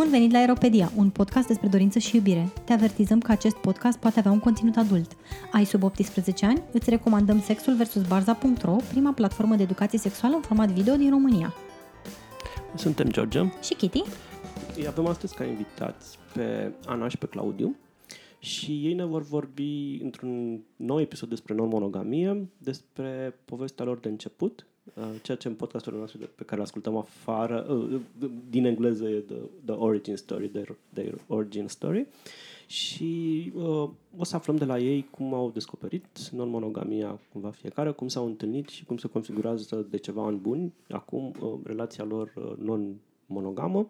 Bun venit la Aeropedia, un podcast despre dorință și iubire. Te avertizăm că acest podcast poate avea un conținut adult. Ai sub 18 ani? Îți recomandăm Sexul vs. Barza.ro, prima platformă de educație sexuală în format video din România. Suntem George Și Kitty? Îi avem astăzi ca invitați pe Ana și pe Claudiu și ei ne vor vorbi într-un nou episod despre non-monogamie, despre povestea lor de început, uh, ceea ce în podcastul nostru pe care îl ascultăm afară, uh, din engleză e the, the origin story, their, their origin story. Și uh, o să aflăm de la ei cum au descoperit non-monogamia cumva fiecare, cum s-au întâlnit și cum se configurează de ceva ani buni acum uh, relația lor uh, non-monogamă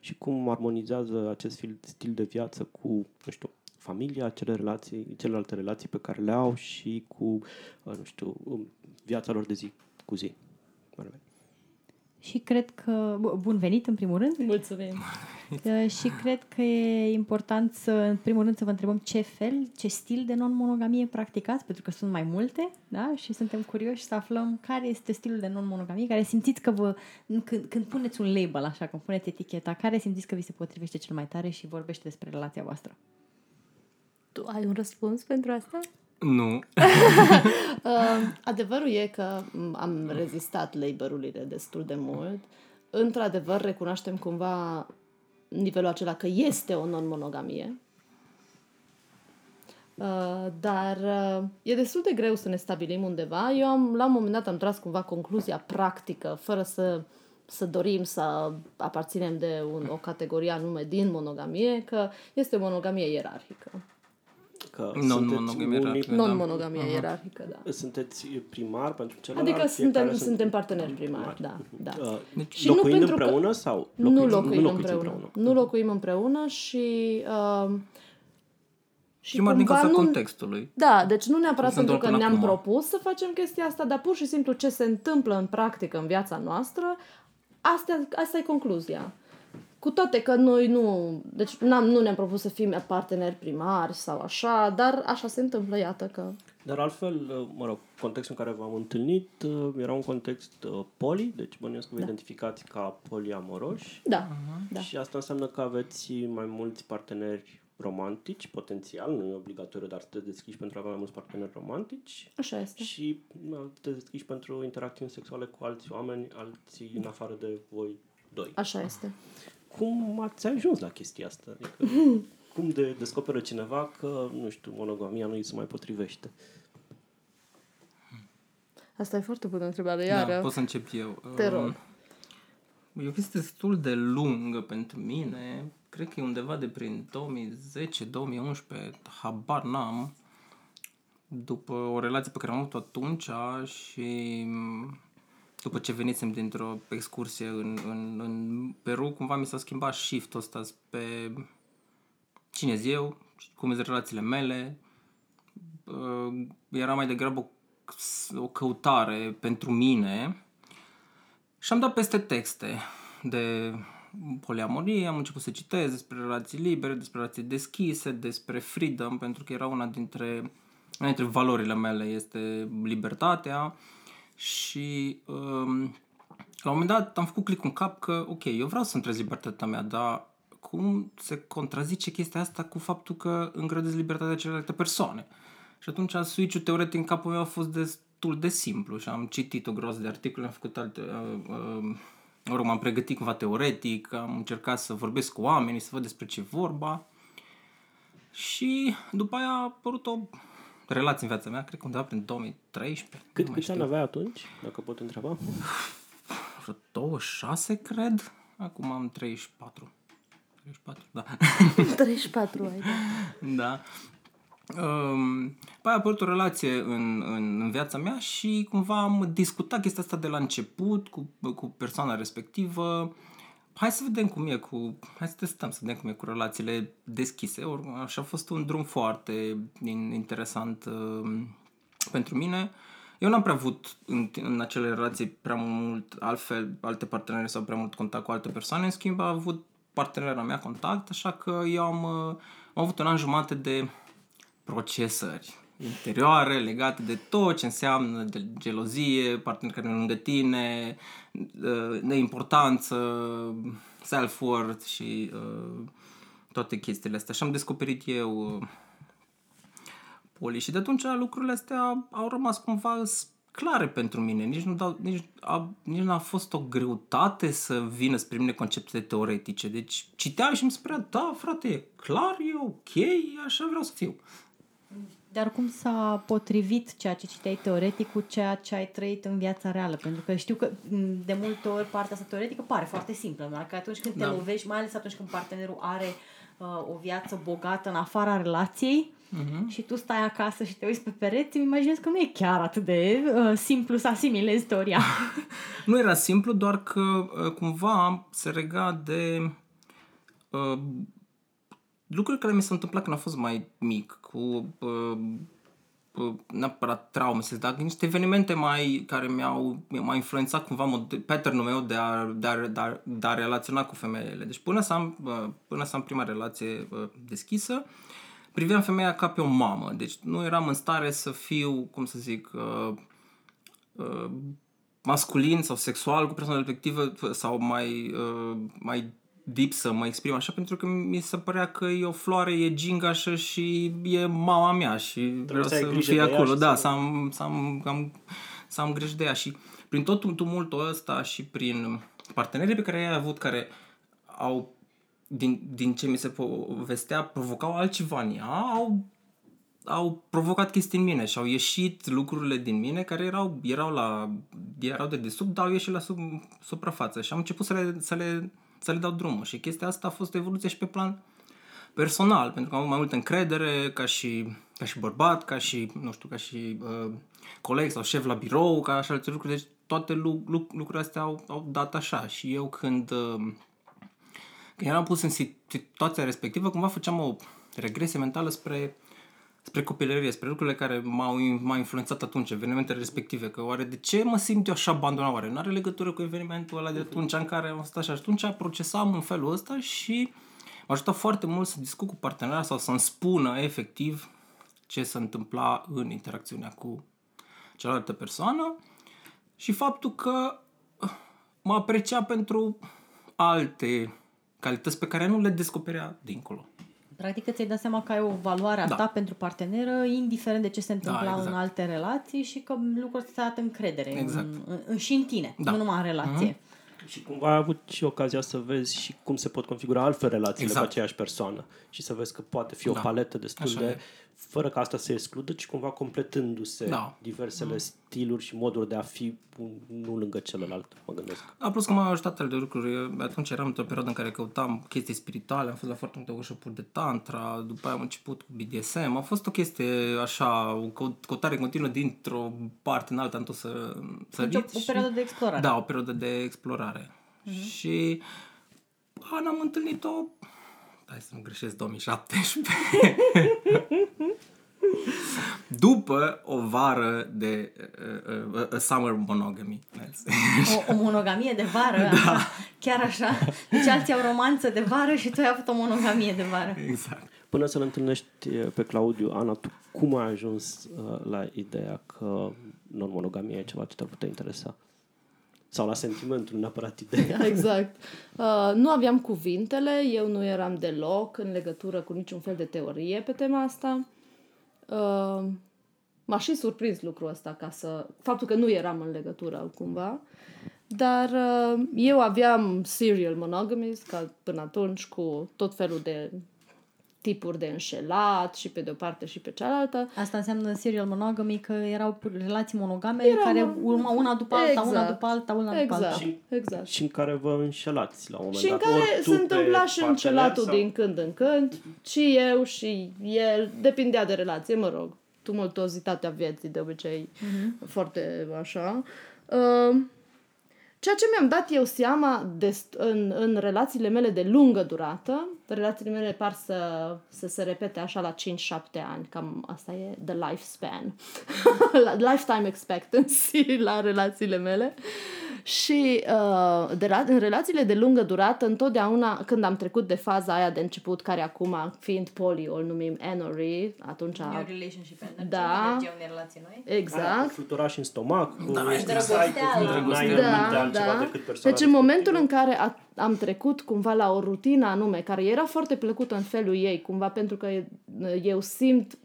și cum armonizează acest stil de viață cu, nu știu, familia, cele relații, celelalte relații pe care le au și cu, uh, nu știu, um, viața lor de zi cu zi. Și cred că, bun venit în primul rând. Mulțumim. Uh, și cred că e important să, în primul rând, să vă întrebăm ce fel, ce stil de non-monogamie practicați, pentru că sunt mai multe, da? Și suntem curioși să aflăm care este stilul de non-monogamie, care simțiți că vă, când, când puneți un label, așa, când puneți eticheta, care simțiți că vi se potrivește cel mai tare și vorbește despre relația voastră. Tu ai un răspuns pentru asta? Nu. uh, adevărul e că am rezistat labelurile destul de mult. Într-adevăr, recunoaștem cumva nivelul acela că este o non-monogamie. Uh, dar uh, e destul de greu să ne stabilim undeva. Eu am, la un moment dat am tras cumva concluzia practică, fără să, să dorim să aparținem de un, o categorie anume din monogamie, că este o monogamie ierarhică că non-monogamie ierarhică, non-monogamie da. ierarhică, da. Sunteți primar pentru celălalt? Adică suntem, sunt... suntem parteneri primari, da. da. Uh, deci, și locuind nu împreună că... sau? Locuiți, nu locuim nu împreună. împreună. Nu locuim împreună și... Uh, și mai din cauza nu... contextului. Da, deci nu neapărat pentru că ne-am acum. propus să facem chestia asta, dar pur și simplu ce se întâmplă în practică în viața noastră, asta, asta e concluzia. Cu toate că noi nu, deci n-am, nu ne-am propus să fim parteneri primari sau așa, dar așa se întâmplă, iată că... Dar altfel, mă rog, contextul în care v-am întâlnit uh, era un context uh, poli, deci bănuiesc că vă da. identificați ca poliamoroși. Da. Uh-huh. da. Și asta înseamnă că aveți mai mulți parteneri romantici, potențial, nu e obligatoriu, dar sunteți deschiși pentru a avea mai mulți parteneri romantici. Așa este. Și sunteți deschiși pentru interacțiuni sexuale cu alți oameni, alții în afară de voi doi. Așa este cum ați ajuns la chestia asta? Adică, cum de descoperă cineva că, nu știu, monogamia nu îi se mai potrivește? Asta e foarte bună întrebare, iară. Da, pot să încep eu. Te rog. Um, e o chestie destul de lungă pentru mine. Cred că e undeva de prin 2010-2011, habar n-am, după o relație pe care am avut-o atunci și după ce venisem dintr-o excursie în, în, în Peru, cumva mi s-a schimbat shift-ul ăsta pe cine eu, cum sunt relațiile mele. Uh, era mai degrabă o, o căutare pentru mine și am dat peste texte de poliamorie, am început să citesc despre relații libere, despre relații deschise, despre freedom, pentru că era una dintre, una dintre valorile mele, este libertatea și um, la un moment dat am făcut click în cap că, ok, eu vreau să-mi trăiesc libertatea mea, dar cum se contrazice chestia asta cu faptul că îngrădesc libertatea celelalte persoane? Și atunci switch-ul teoretic în capul meu a fost destul de simplu și am citit o groază de articole, am făcut alte... Uh, uh, mă rog, m-am pregătit cumva teoretic, am încercat să vorbesc cu oamenii, să văd despre ce vorba. Și după aia a apărut o relații în viața mea, cred că undeva prin 2013. Cât, câți ani aveai atunci, dacă pot întreba? Vreo 26, cred. Acum am 34. 34, da. 34 ai, da. Da. Um, păi a apărut o relație în, în, în viața mea și cumva am discutat chestia asta de la început cu, cu persoana respectivă hai să vedem cum e cu, hai să testăm, să vedem cum e cu relațiile deschise. Or, așa a fost un drum foarte interesant uh, pentru mine. Eu n-am prea avut în, în acele relații prea mult altfel, alte parteneri sau prea mult contact cu alte persoane, în schimb a avut partenera mea contact, așa că eu am, uh, am avut un an jumate de procesări interioare legate de tot ce înseamnă de gelozie, partener care nu lângă tine, uh, neimportanță, self-worth și uh, toate chestiile astea. Și am descoperit eu uh, poli și de atunci lucrurile astea au rămas cumva clare pentru mine. Nici nu, dau, nici, a, nici nu a fost o greutate să vină spre mine conceptele teoretice. Deci citeam și îmi spunea, da, frate, e clar, e ok, așa vreau să fiu. Dar cum s-a potrivit ceea ce citeai teoretic cu ceea ce ai trăit în viața reală? Pentru că știu că de multe ori partea asta teoretică pare foarte simplă, dar că atunci când da. te lovești, mai ales atunci când partenerul are uh, o viață bogată în afara relației, uh-huh. și tu stai acasă și te uiți pe pereți, îmi imaginez că nu e chiar atât de uh, simplu să asimilezi teoria. nu era simplu, doar că uh, cumva se rega de uh, lucruri care mi s-au întâmplat când am fost mai mic, cu uh, uh, neapărat traume, să dar niște evenimente mai care mi-au, mi-au influențat cumva mod, pattern meu de a, de, a, de, a, de a relaționa cu femeile. Deci până să am, uh, până să am prima relație uh, deschisă, priveam femeia ca pe o mamă. Deci nu eram în stare să fiu, cum să zic, uh, uh, masculin sau sexual cu persoana respectivă sau mai, uh, mai deep să mă exprim așa, pentru că mi se părea că e o floare, e gingașă și e mama mea și Trebuie vreau să, să fie acolo. Da, să am, să, am, am, să am grijă de ea și prin tot tumultul ăsta și prin partenerii pe care i-ai avut care au din, din ce mi se povestea, provocau altceva în ea, au, au provocat chestii în mine și au ieșit lucrurile din mine care erau, erau, la, erau de desubt, dar au ieșit la sub, suprafață și am început să le, să, le, să le dau drumul. Și chestia asta a fost o evoluție și pe plan personal, pentru că am avut mai multă încredere ca și, ca și bărbat, ca și, nu știu, ca și uh, coleg sau șef la birou, ca așa alte lucruri, deci toate lu- lu- lucrurile astea au, au dat așa. Și eu când uh, când eram pus în situația respectivă, cumva făceam o regresie mentală spre, spre copilărie, spre lucrurile care m-au, m-au influențat atunci, evenimentele respective, că oare de ce mă simt eu așa abandonat, oare nu are legătură cu evenimentul ăla de atunci în care am stat și atunci procesam în felul ăsta și m-a ajutat foarte mult să discut cu partenera sau să-mi spună efectiv ce se întâmpla în interacțiunea cu cealaltă persoană și faptul că mă aprecia pentru alte calități pe care nu le descoperea dincolo. Practic ți-ai dat seama că ai o valoare a da. ta pentru parteneră, indiferent de ce se întâmplă da, exact. în alte relații și că lucrul ăsta ți-a dat încredere exact. în, în, și în tine, da. nu numai în relație. Mm-hmm. Și cumva ai avut și ocazia să vezi și cum se pot configura altfel relațiile exact. cu aceeași persoană și să vezi că poate fi da. o paletă destul Așa de e fără ca asta să excludă, ci cumva completându-se da. diversele mm. stiluri și moduri de a fi unul lângă celălalt, mă gândesc. A, plus că m-au ajutat de lucruri. Eu, atunci eram într-o perioadă în care căutam chestii spirituale, am fost la foarte multe workshop de tantra, după aia am început cu BDSM. A fost o chestie așa, o căutare continuă dintr-o parte în alta, am tot să deci o, o perioadă de explorare. Da, o perioadă de explorare. Mm-hmm. Și am întâlnit-o hai să nu greșesc, 2017. După o vară de uh, uh, uh, summer monogamy. O, o monogamie de vară? Da. Chiar așa? Deci alții au romanță de vară și tu ai avut o monogamie de vară. Exact. Până să-l întâlnești pe Claudiu, Ana, tu cum ai ajuns uh, la ideea că non-monogamia e ceva ce te-ar putea interesa? Sau la sentimentul, neapărat ideea. Exact. Uh, nu aveam cuvintele, eu nu eram deloc în legătură cu niciun fel de teorie pe tema asta. Uh, m-a și surprins lucrul ăsta, ca să... faptul că nu eram în legătură cumva. Dar uh, eu aveam serial monogamies, ca până atunci, cu tot felul de tipuri de înșelat și pe de o parte și pe cealaltă. Asta înseamnă serial monogamy, că erau relații monogame Era care urma una după alta, exact. una după alta, una exact. după alta. Și, exact. și în care vă înșelați la un moment și dat. Și în care se întâmpla și înșelatul sau... din când în când, și eu și el, depindea de relație, mă rog, tumultuozitatea vieții de obicei, uh-huh. foarte așa. Uh, Ceea ce mi-am dat eu seama de, în, în relațiile mele de lungă durată, relațiile mele par să, să se repete așa la 5-7 ani, cam asta e the lifespan, lifetime expectancy la relațiile mele. Și uh, de, în relațiile de lungă durată, întotdeauna, când am trecut de faza aia de început, care acum, fiind poli, o numim Enory, atunci... New relationship energy, da, energia unei relații noi. Exact. Flutura și în stomac, cu Da, ești dragostea, excited, da. n-ai Da, în minte altceva da. decât persoana Deci în momentul respectivă. în care a, am trecut cumva la o rutină anume, care era foarte plăcută în felul ei, cumva pentru că eu simt m,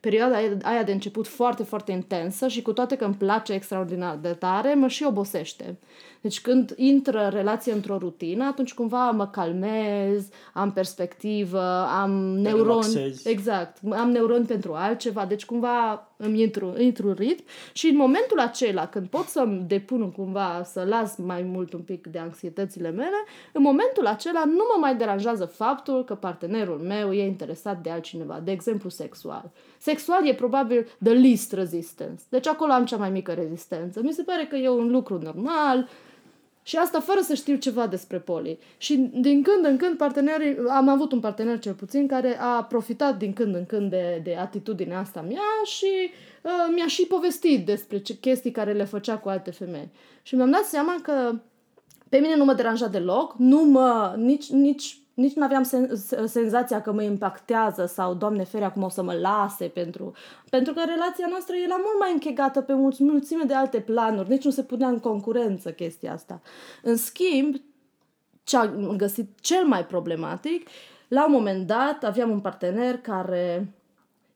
perioada aia de început foarte, foarte intensă și cu toate că îmi place extraordinar de tare, mă și obosește. Deci când intră relația într-o rutină, atunci cumva mă calmez, am perspectivă, am neuroni. relaxezi. Exact. Am neuroni pentru altceva, deci cumva îmi intru, intru în ritm și în momentul acela, când pot să-mi depun cumva, să las mai mult un pic de anxietățile mele, în momentul acela nu mă mai deranjează faptul că partenerul meu e interesat de altcineva, de exemplu sexual. Sexual e probabil the least resistance. Deci acolo am cea mai mică rezistență. Mi se pare că e un lucru normal, și asta fără să știu ceva despre poli. Și din când în când partenerii, am avut un partener cel puțin care a profitat din când în când de, de atitudinea asta mea și uh, mi-a și povestit despre ce chestii care le făcea cu alte femei. Și mi-am dat seama că pe mine nu mă deranja deloc, nu mă, nici, nici, nici nu aveam sen, senzația că mă impactează sau, Doamne fere, acum o să mă lase pentru... Pentru că relația noastră era mult mai închegată pe mulți, mulțime de alte planuri, nici nu se punea în concurență chestia asta. În schimb, ce am găsit cel mai problematic, la un moment dat aveam un partener care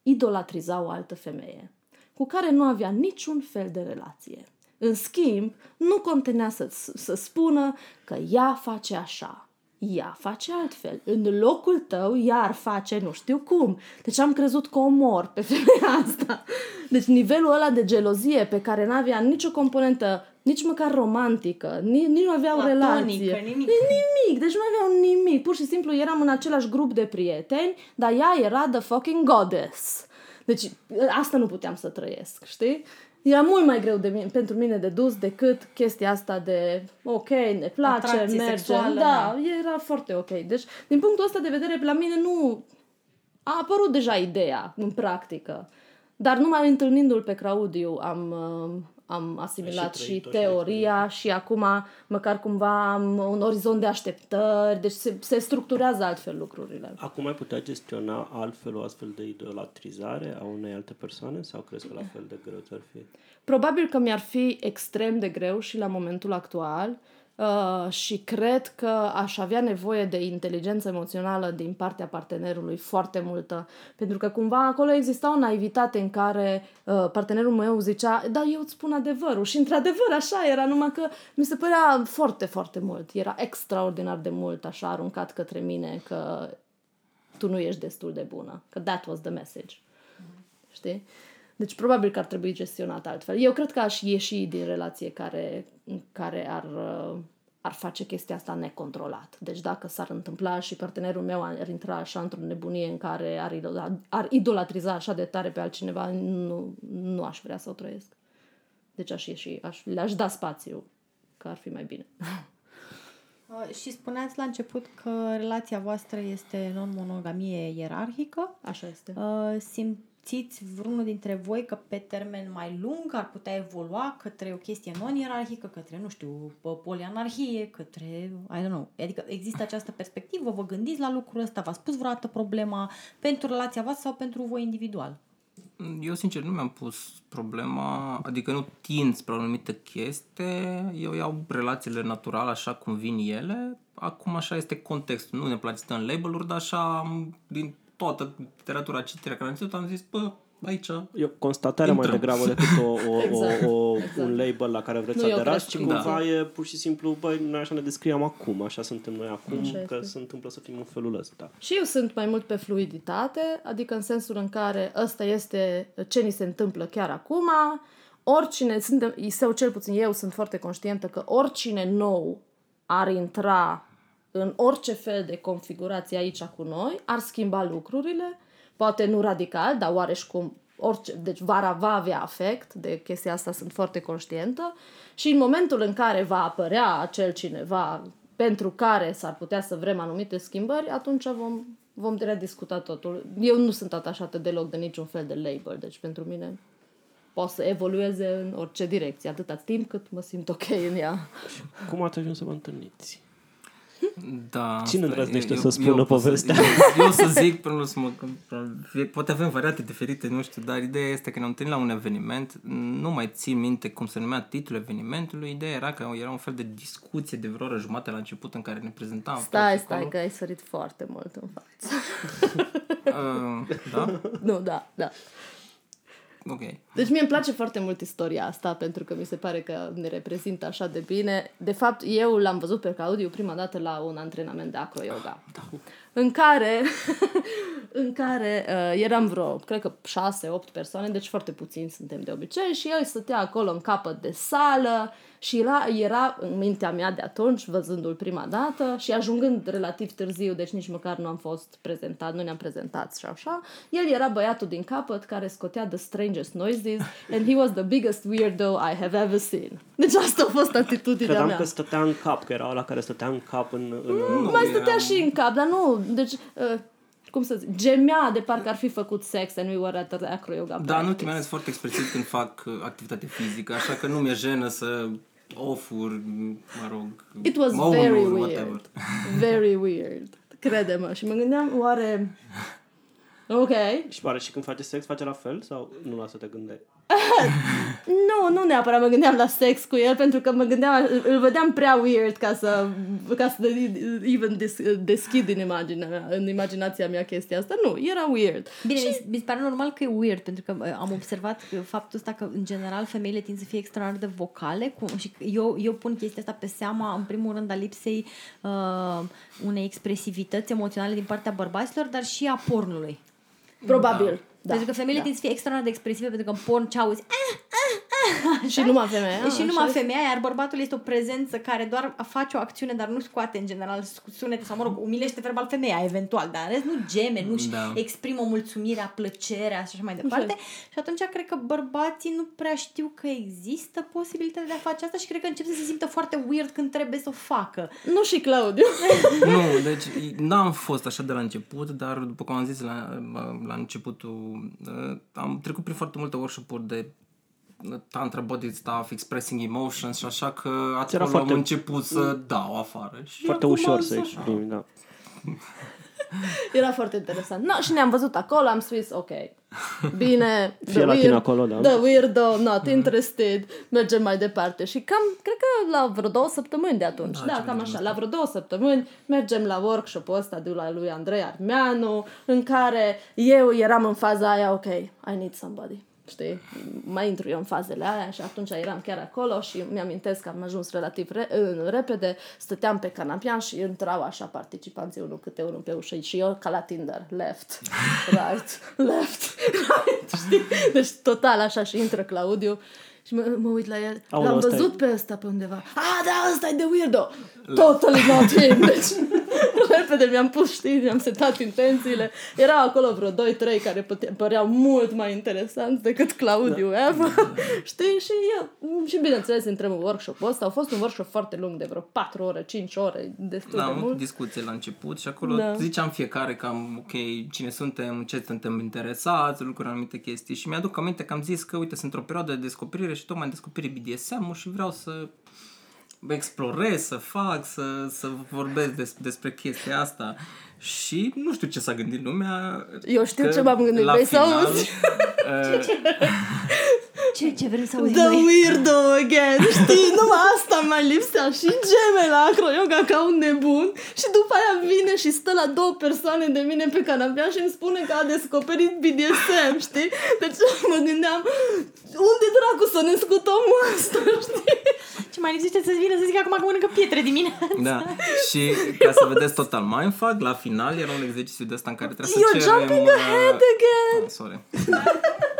idolatriza o altă femeie, cu care nu avea niciun fel de relație. În schimb, nu contenea să, să spună că ea face așa, ea face altfel. În locul tău, ea ar face nu știu cum. Deci am crezut că o mor pe femeia asta. Deci nivelul ăla de gelozie pe care n-avea nicio componentă, nici măcar romantică, nici, nici nu avea o Platonică, relație. nimic. Nimic, deci nu aveau nimic. Pur și simplu eram în același grup de prieteni, dar ea era the fucking goddess. Deci asta nu puteam să trăiesc, știi? Era mult mai greu de mine, pentru mine de dus decât chestia asta de ok, ne place, Atracție mergem. sexuală, da, da. era foarte ok. Deci, din punctul ăsta de vedere, la mine nu a apărut deja ideea în practică. Dar numai întâlnindu-l pe Claudiu am, uh, am asimilat Și și, trăit-o și teoria și acum măcar cumva am un orizont de așteptări, deci se, se structurează altfel lucrurile. Acum ai putea gestiona altfel o astfel de idolatrizare a unei alte persoane sau crezi că la fel de greu ți-ar fi? Probabil că mi-ar fi extrem de greu și la momentul actual uh, și cred că aș avea nevoie de inteligență emoțională din partea partenerului foarte multă. Pentru că cumva acolo exista o naivitate în care uh, partenerul meu zicea da, eu îți spun adevărul. Și într-adevăr așa era, numai că mi se părea foarte, foarte mult. Era extraordinar de mult așa aruncat către mine că tu nu ești destul de bună. Că that was the message. Știi? Deci probabil că ar trebui gestionat altfel. Eu cred că aș ieși din relație care, care ar, uh, ar face chestia asta necontrolat. Deci dacă s-ar întâmpla și partenerul meu ar intra așa într-o nebunie în care ar, idola, ar idolatriza așa de tare pe altcineva, nu, nu aș vrea să o trăiesc. Deci aș ieși, aș, le-aș da spațiu, că ar fi mai bine. Uh, Și spuneați la început că relația voastră este non-monogamie ierarhică. Așa este. Uh, Simțiți vreunul dintre voi că pe termen mai lung ar putea evolua către o chestie non-ierarhică, către, nu știu, p- polianarhie, către, I don't know. Adică există această perspectivă, vă gândiți la lucrul ăsta, v-a spus vreodată problema pentru relația voastră sau pentru voi individual? Eu, sincer, nu mi-am pus problema, adică nu tind spre o anumită chestie, eu iau relațiile naturale așa cum vin ele, acum așa este contextul, nu ne place să stăm în label-uri, dar așa, am- din toată literatura citirea care am citit, am zis, bă, aici, E o constatare mai Intrăm. degrabă decât o, o, Exact. o, o, Exact. un label la care vreți Nu să e o aderați, ci prescripție. cumva e pur și simplu, băi, noi așa ne descriem acum, așa suntem noi acum, Așa că este. se întâmplă să fim în felul ăsta. Și eu sunt mai mult pe fluiditate, adică în sensul în care ăsta este ce ni se întâmplă chiar acum. Oricine, suntem, sau cel puțin eu sunt foarte conștientă că oricine nou ar intra în orice fel de configurație aici cu noi, ar schimba lucrurile, poate nu radical, dar oareși cum orice, deci vara va avea afect, de chestia asta sunt foarte conștientă și în momentul în care va apărea acel cineva pentru care s-ar putea să vrem anumite schimbări, atunci vom, vom rediscuta totul. Eu nu sunt atașată deloc de niciun fel de label, deci pentru mine poate să evolueze în orice direcție, atâta timp cât mă simt ok în ea. Cum ați ajuns să vă întâlniți? Da. Cine asta e- îndrăznește eu- să eu spună pot să- povestea? Eu, eu să zic, până la urmă, să mă, poate avem variante diferite, nu știu, dar ideea este că ne-am întâlnit la un eveniment, nu mai țin minte cum se numea titlul evenimentului, ideea era că era un fel de discuție de vreo oră jumate la început în care ne prezentam. Stai, toți stai, acolo. că ai sărit foarte mult în față. Uh, da? nu, da, da. Ok. Deci mie îmi place foarte mult istoria asta pentru că mi se pare că ne reprezintă așa de bine. De fapt, eu l-am văzut pe Claudiu prima dată la un antrenament de acro-yoga. Da. În care, în care uh, eram vreo, cred că 6-8 persoane, deci foarte puțini suntem de obicei și el stătea acolo în capăt de sală și era, era în mintea mea de atunci, văzându-l prima dată și ajungând relativ târziu, deci nici măcar nu am fost prezentat, nu ne-am prezentat și așa, el era băiatul din capăt care scotea the strangest noises and he was the biggest weirdo I have ever seen. Deci asta a fost atitudinea Credeam mea. că stătea în cap, că era ăla care stătea în cap în... în Nu, Mai stătea eram- și în cap, dar nu, deci... Uh, cum să zic, gemea de parcă ar fi făcut sex and we were at the acro yoga Da, în practice. ultimii ani sunt foarte expresiv când fac uh, activitate fizică, așa că nu mi-e jenă să ofur, mă rog, It was măunuri, very whatever. weird. Very weird. Crede-mă. Și mă gândeam, oare... Ok. Și pare și când face sex, face la fel? Sau nu la să te gândeai? Nu, nu neapărat mă gândeam la sex cu el, pentru că mă gândeam, îl vedeam prea weird ca să, ca să even des, deschid în, imaginea mea, în imaginația mea chestia asta. Nu, era weird. Bine, mi, mi se pare normal că e weird, pentru că uh, am observat că faptul ăsta că, în general, femeile tind să fie extraordinar de vocale cu, și eu, eu pun chestia asta pe seama, în primul rând, a lipsei uh, unei expresivități emoționale din partea bărbaților, dar și a pornului. Probabil. Da. Pentru că femeile da. tind să fie extraordinar de expresive, pentru că în porn ce auzi, "Ah, Și numai femeia. și așa numai este. femeia, iar bărbatul este o prezență care doar face o acțiune, dar nu scoate în general sunete sau, mă rog, umilește verbal femeia, eventual, dar în rest nu geme, nu-și Da. exprimă mulțumirea, plăcerea și așa mai departe. Și atunci cred că bărbații nu prea știu că există posibilitatea de a face asta și cred că încep să se simtă foarte weird când trebuie să o facă. Nu și Claudiu. Nu, deci n-am fost așa de la început, dar după cum am zis la, la începutul, uh, am trecut prin foarte multe workshop-uri de uh, tantra, body stuff, expressing emotions și așa că ați Era am foarte- început să dau afară. Și Foarte acum ușor să sunt așa. exprimi, da. Era foarte interesant. No, și ne-am văzut acolo, am spus, ok, bine, Fie la tine acolo, da. The weirdo, not interested, mergem mai departe. Și cam, cred că la vreo două săptămâni de atunci, da, Da, da ceva cam de așa, genul la vreo două săptămâni mergem la workshop-ul ăsta de la lui Andrei Armeanu, în care eu eram în faza aia, ok, I need somebody. Știi? Mai intru eu în fazele alea și atunci eram chiar acolo și mi-amintesc că am ajuns relativ re- uh, repede, stăteam pe canapea și intrau așa participanții unul câte unul pe ușă și eu ca la Tinder, left, right, left, right, știi? Deci total așa și intră Claudiu și mă, mă uit la el, Aoleu, l-am ăsta e- văzut pe ăsta pe undeva. Ah, da, ăsta e de weirdo! Totally not him! Deci, repede mi-am pus, știi, mi-am setat intențiile. Erau acolo vreo 2-3 care păte- păreau mult mai interesanți decât Claudiu Da. Eva. știi? Și eu, și bineînțeles, intrăm în workshop-ul ăsta. A fost un workshop foarte lung, de vreo 4 ore, 5 ore, destul Da, de am avut mult. discuție la început și acolo Da. da. ziceam fiecare cam, ok, cine suntem, ce suntem interesați, lucruri anumite chestii și mi-aduc aminte că am zis că, uite, sunt într-o perioadă de descoperire și tocmai am descoperit BDSM-ul și vreau să explorez, să fac, să, să vorbesc des, despre chestia asta. Și nu știu ce s-a gândit lumea. Eu știu că ce m-am gândit, la vrei să final, auzi? uh, Ce, ce vrem să auzim The noi? weirdo again, știi? Numai asta mai lipsea și geme la acro-yoga ca un nebun și după aia vine și stă la două persoane de mine pe canapea și îmi spune că a descoperit BDSM, știi? Deci mă gândeam, unde dracu să ne scutăm ăsta, știi? Ce mai lipsește să vină să zic acum că mănâncă pietre dimineața. Da, și ca să vedeți total mindfuck, la final era un exercițiu de ăsta în care trebuie să You're cerem... jumping ahead again! Ah, sorry.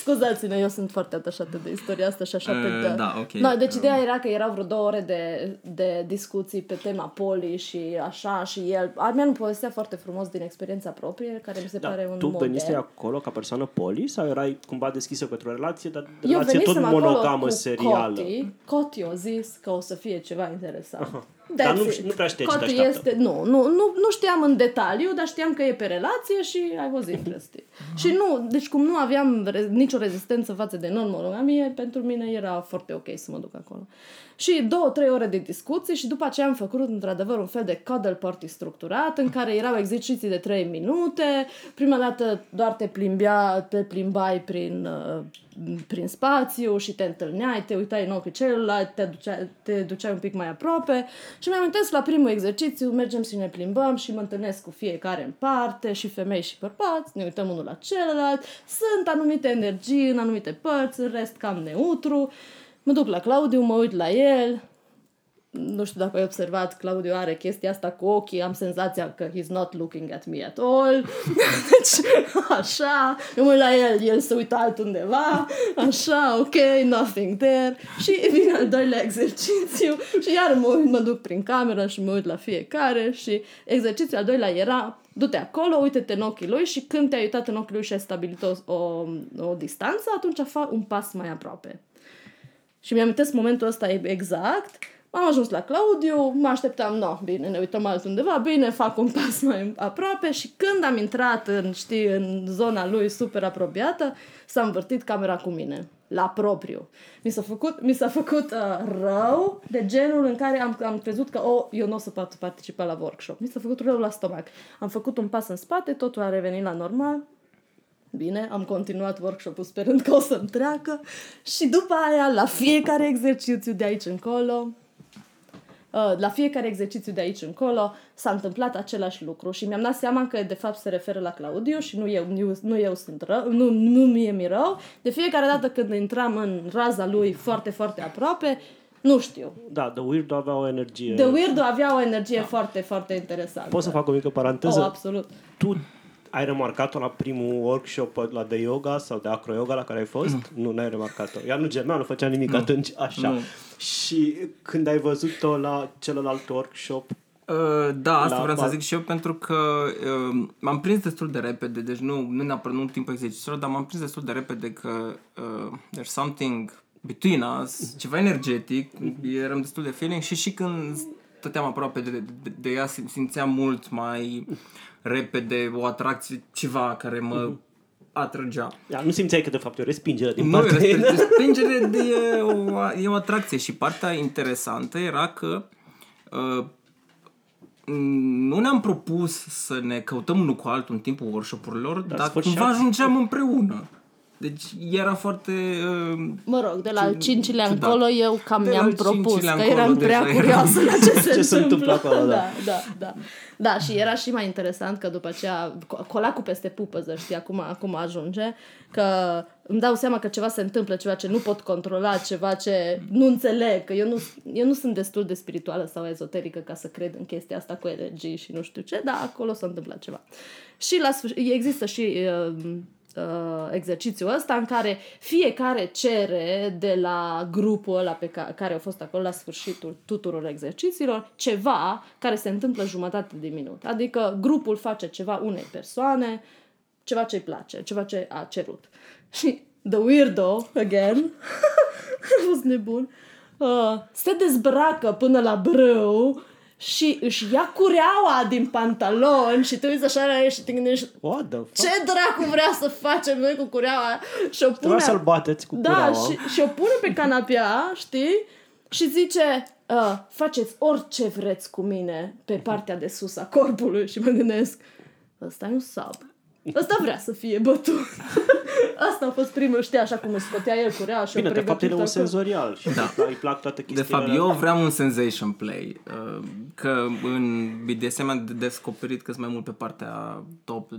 Scuzați-ne, eu sunt foarte atașată de istoria asta și așa Uh, pe da, ok. No, deci ideea era că erau vreo două ore de, de discuții pe tema poli și așa și el... Armian povestea foarte frumos din experiența proprie, care mi se Da, pare un tu model. venise acolo ca persoană poli sau erai cumva deschisă pentru o relație, dar Eu relație tot venisem acolo monogamă cu serială? Coti. Coti a zis că o să fie ceva interesant. Dar nu, nu prea știi ce te este, nu, nu, nu, nu știam în detaliu, dar știam că e pe relație și I was interested. și nu, deci cum nu aveam re- nicio rezistență față de non-monogamie, pentru mine era foarte ok să mă duc acolo. Și două, trei ore de discuții și după aceea am făcut într-adevăr un fel de cuddle party structurat în care erau exerciții de trei minute. Prima dată doar te plimbea, te plimbai prin, uh, prin spațiu și te întâlneai, te uitai în ochii celălalt, te duceai, te duceai un pic mai aproape. Și mi-am amintesc la primul exercițiu, mergem și ne plimbăm și mă întâlnesc cu fiecare în parte, și femei și bărbați, ne uităm unul la celălalt. Sunt anumite energii în anumite părți, în rest cam neutru. Mă duc la Claudiu, mă uit la el, nu știu dacă ai observat, Claudiu are chestia asta cu ochii, am senzația că he's not looking at me at all. deci, așa, eu mă la el, el se uită altundeva, așa, ok, nothing there. Și vine al doilea exercițiu. Și iar mă, uit, mă duc prin cameră și mă uit la fiecare. Și exercițiul al doilea era du-te acolo, uite-te în ochii lui. Și când te-ai uitat în ochii lui și ai stabilit o, o, o distanță, atunci fa un pas mai aproape. Și mi-am momentul ăsta exact am ajuns la Claudiu, mă așteptam, no, bine, ne uităm altundeva, bine, fac un pas mai aproape și când am intrat în, știi, în zona lui super apropiată, s-a învârtit camera cu mine, la propriu. Mi s-a făcut, mi s-a făcut uh, rău de genul în care am, am crezut că, oh, eu nu o să pot participa la workshop. Mi s-a făcut rău la stomac. Am făcut un pas în spate, totul a revenit la normal, Bine, am continuat workshop-ul sperând că o să-mi treacă și după aia, la fiecare exercițiu de aici încolo, Uh, la fiecare exercițiu de aici încolo s-a întâmplat același lucru și mi-am dat seama că de fapt se referă la Claudiu și nu eu, nu, nu eu sunt rău, nu, nu mie mi rău. De fiecare dată când intram în raza lui foarte, foarte aproape, nu știu. Da, The Weirdo avea o energie... The Weirdo avea o energie da. foarte, foarte interesantă. Poți să fac o mică paranteză? Oh, absolut. Tu ai remarcat-o la primul workshop la de yoga sau de acro yoga la care ai fost? Nu, nu n-ai remarcat-o. Ea nu gemea, nu făcea nimic nu. atunci, așa. Nu. Și când ai văzut-o la celălalt workshop, Uh, da, asta la vreau să zic și eu pentru că uh, m-am prins destul de repede, deci nu, nu neapărat nu în timpul exercițiilor, dar m-am prins destul de repede că uh, there's something between us, ceva energetic, eram destul de feeling și și când stăteam aproape de, de, de ea simțeam mult mai repede o atracție, ceva care mă mhm. atrăgea. Da, nu simțeai că de fapt e o respingere din partea ei. respingere de, e, o, e o atracție și partea interesantă era că uh, nu ne-am propus să ne căutăm unul cu altul în timpul workshop-urilor, dar, dar cumva ajungeam împreună. Deci era foarte... Uh, mă rog, de la al cincilea încolo eu cam mi-am propus, că eram prea curioasă la ce se, ce se întâmplă. acolo, da. da, da, da. Da, și era și mai interesant că după aceea colacul peste pupăză, știi, acum, acum ajunge, că îmi dau seama că ceva se întâmplă, ceva ce nu pot controla, ceva ce nu înțeleg, că eu nu, eu nu sunt destul de spirituală sau ezoterică ca să cred în chestia asta cu energii și nu știu ce, dar acolo s-a întâmplat ceva. Și la sfârșit, există și uh, uh, exercițiul ăsta în care fiecare cere de la grupul ăla pe ca- care au fost acolo la sfârșitul tuturor exercițiilor ceva care se întâmplă jumătate de minut. Adică grupul face ceva unei persoane, ceva ce-i place, ceva ce a cerut. Și The Weirdo, again, a fost nebun, uh, se dezbracă până la brâu și își ia cureaua din pantalon și tu uiți așa la el și te gândești What the fuck? ce dracu vrea să facem noi cu cureaua și o pune... să-l bateți cu da, cureaua. și, și o pune pe canapea, știi? Și zice, uh, faceți orice vreți cu mine pe partea de sus a corpului și mă gândesc, ăsta e un sub. Ăsta vrea să fie bătut. Asta a fost primul, știi, așa cum își scotea el curea și Bine, de fapt el e un senzorial și da. îi plac toate chestiile De fapt, eu vreau un sensation play. Uh, că în BDSM am descoperit că sunt mai mult pe partea top,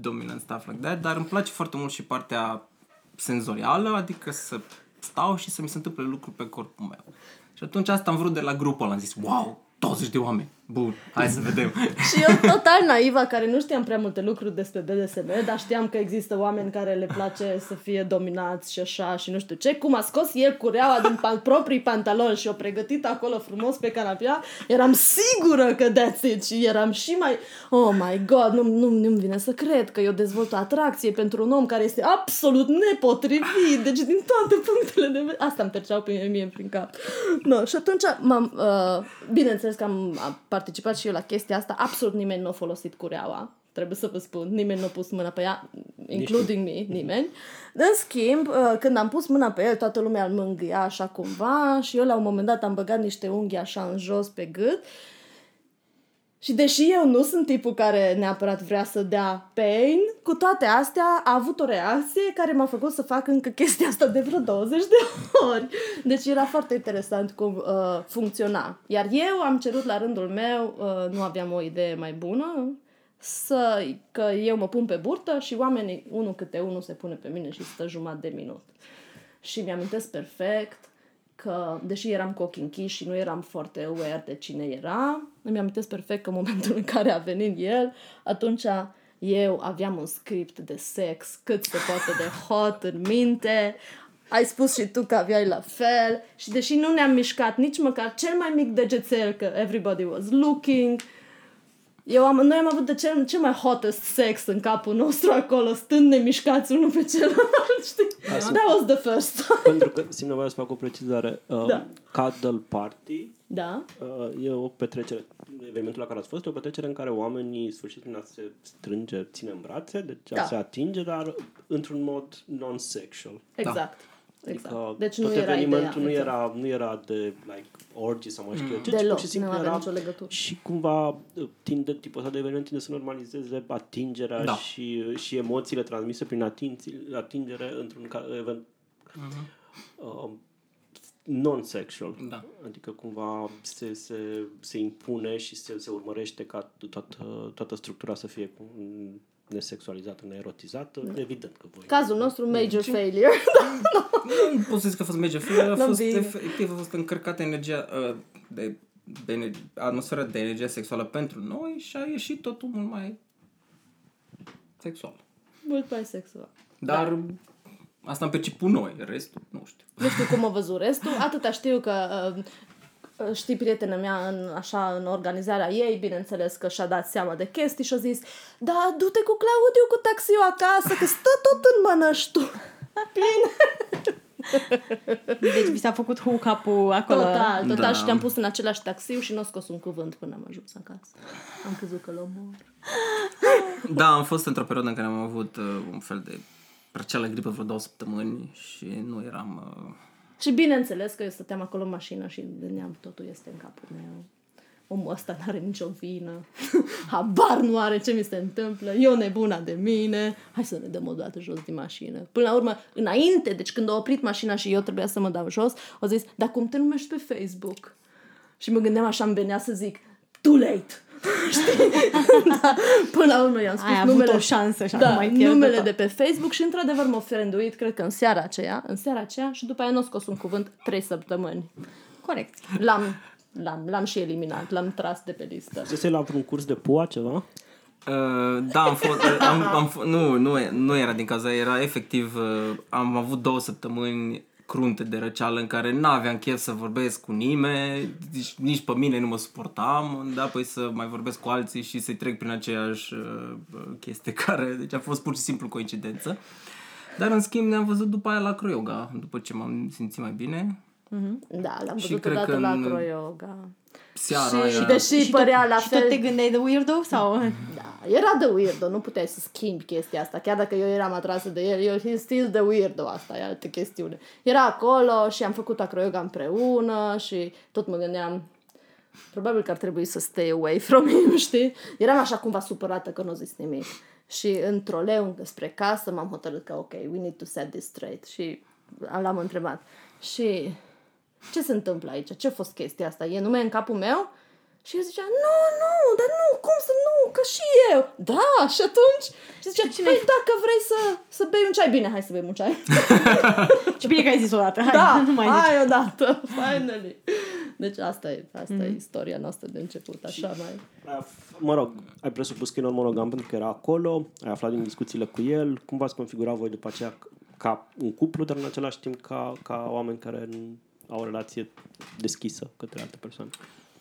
dominant, stuff like that, dar îmi place foarte mult și partea senzorială, adică să stau și să mi se întâmple lucruri pe corpul meu. Și atunci asta am vrut de la grupul ăla, am zis, wow, 20 de oameni Bun, hai să vedem. și eu total naiva, care nu știam prea multe lucruri despre BDSM, dar știam că există oameni care le place să fie dominați și așa și nu știu ce. Cum a scos el cureaua din pan- proprii pantaloni și o pregătit acolo frumos pe canapea, eram sigură că that's it și eram și mai... Oh my god, nu, nu, nu-mi vine să cred că eu dezvolt o atracție pentru un om care este absolut nepotrivit, deci din toate punctele de vedere. Asta îmi treceau pe mie prin cap. No, și atunci m-am... Uh, bineînțeles că am, am participat și eu la chestia asta, absolut nimeni nu a folosit cureaua. Trebuie să vă spun, nimeni nu a pus mâna pe ea, including me, nimeni. În schimb, uh, când am pus mâna pe el, toată lumea îl mângâia așa cumva și eu la un moment dat am băgat niște unghi așa în jos pe gât și deși eu nu sunt tipul care neapărat vrea să dea pain, cu toate astea a avut o reacție care m-a făcut să fac încă chestia asta de vreo 20 de ori. Deci era foarte interesant cum uh, funcționa. Iar eu am cerut la rândul meu, uh, nu aveam o idee mai bună, să, că eu mă pun pe burtă și oamenii, unul câte unul, se pune pe mine și stă jumătate de minut. Și mi-amintesc perfect că, deși eram cu ochii închiși și nu eram foarte aware de cine era, îmi amintesc perfect că în momentul în care a venit el, atunci eu aveam un script de sex cât se poate de hot în minte, ai spus și tu că aveai la fel și deși nu ne-am mișcat nici măcar cel mai mic degețel, că everybody was looking, eu am, noi am avut de cel, cel mai hottest sex în capul nostru acolo, stând nemișcați unul pe celălalt, știi? That was the first time. Pentru că simt nevoia să fac o precizare. Uh, Da. Cuddle Party Da. uh, e o petrecere, evenimentul la care ați fost, e o petrecere în care oamenii sfârșit prin a se strânge, ține în brațe, deci Da. a se atinge, dar într-un mod non-sexual. Exact. Exact. Adică deci tot nu era evenimentul ideea. nu, exact. era, nu era de like orgy sau mai știu eu ce, ci Deloc, pur și simplu nu avea era nicio legătură. și cumva uh, tinde, tipul ăsta de eveniment tinde să normalizeze atingerea Da. și, și emoțiile transmise prin atinți, atingere într-un ca, event uh, non-sexual. Da. Adică cumva se, se, se impune și se, se urmărește ca toată, toată structura să fie cum- nesexualizată, neerotizată. Evident că voi. Cazul nostru, major failure. Nu pot să zic că a fost major failure, a Nu, fost bine. efectiv a fost încărcată energia uh, de, de ener- atmosfera de energie sexuală pentru noi și a ieșit totul mult mai sexual. Mult mai sexual. Dar Da. asta am perceput noi, restul nu știu. Nu știu cum a văzut restul. Atâta știu că uh, știi prietena mea în, așa în organizarea ei, bineînțeles că și-a dat seama de chestii și a zis da, du-te cu Claudiu cu taxiul acasă, că stă tot în mână și tu. Bine. Deci vi s-a făcut hook-up-ul acolo. Total, total. Da. Și te-am pus în același taxiu și n-a scos un cuvânt până am ajuns acasă. Am crezut că l omor. Da, am fost într-o perioadă în care am avut uh, un fel de prăceală gripă vreo două săptămâni și nu eram... Uh, Și bineînțeles că eu stăteam acolo în mașină și gândeam totul este în capul meu. Omul ăsta n-are nicio vină. Habar nu are ce mi se întâmplă. Eu nebuna de mine. Hai să ne dăm o dată jos din mașină. Până la urmă, înainte, deci când a oprit mașina și eu trebuia să mă dau jos, au zis, dar cum te numești pe Facebook? Și mă gândeam așa, îmi venea să zic, too late. Știi? da. Până la urmă i-am spus Ai avut numele, o șansă și da, acum ai pierdut-o. numele de pe Facebook și într-adevăr m-a frienduit, cred că în seara aceea, în seara aceea și după aia nu a scos un cuvânt trei săptămâni. Corect. L-am, l-am, l-am și eliminat, l-am tras de pe listă. Se la vreun curs de pua, ceva? Uh, da, am fost, uh, am, am, f- nu, nu, e- nu era din cauza, era efectiv, uh, am avut două săptămâni crunte de răceală în care n-aveam chef să vorbesc cu nimeni, nici, nici pe mine nu mă suportam, da, apoi să mai vorbesc cu alții și să-i trec prin aceeași uh, chestie care, deci a fost pur și simplu coincidență. Dar în schimb ne-am văzut după aia la Croyoga, după ce m-am simțit mai bine. Da, l-am Și văzut cred odată că la în- acroyoga. Seara Și, aia, și deși și părea tot, la și fel... tot te gândeai de weirdo? Sau... Da, era de weirdo, nu puteai să schimbi chestia asta. Chiar dacă eu eram atrasă de el, eu he's still the weirdo, asta e altă chestiune. Era acolo și am făcut acroyoga împreună și tot mă gândeam, probabil că ar trebui să stay away from him, știi? Eram așa cumva supărată că nu a zis nimic. Și în troleu spre casă m-am hotărât că ok, we need to set this straight. Și l-am întrebat. Și ce se întâmplă aici? Ce a fost chestia asta? E nume în capul meu? Și el zicea, nu, nu, dar nu, cum să nu, că și eu. Da, și atunci, și zicea, păi dacă vrei să, să bei un ceai, bine, hai să bem un ceai. Și bine că ai zis odată. Hai, da, nu mai zici. hai odată, finally. Deci asta e, asta mm. e istoria noastră de început, așa și, mai... Mă rog, ai presupus că e non-monogam pentru că era acolo, ai aflat din discuțiile cu el, cum v-ați configurat voi după aceea ca un cuplu, dar în același timp ca, ca oameni care au o relație deschisă către alte persoane?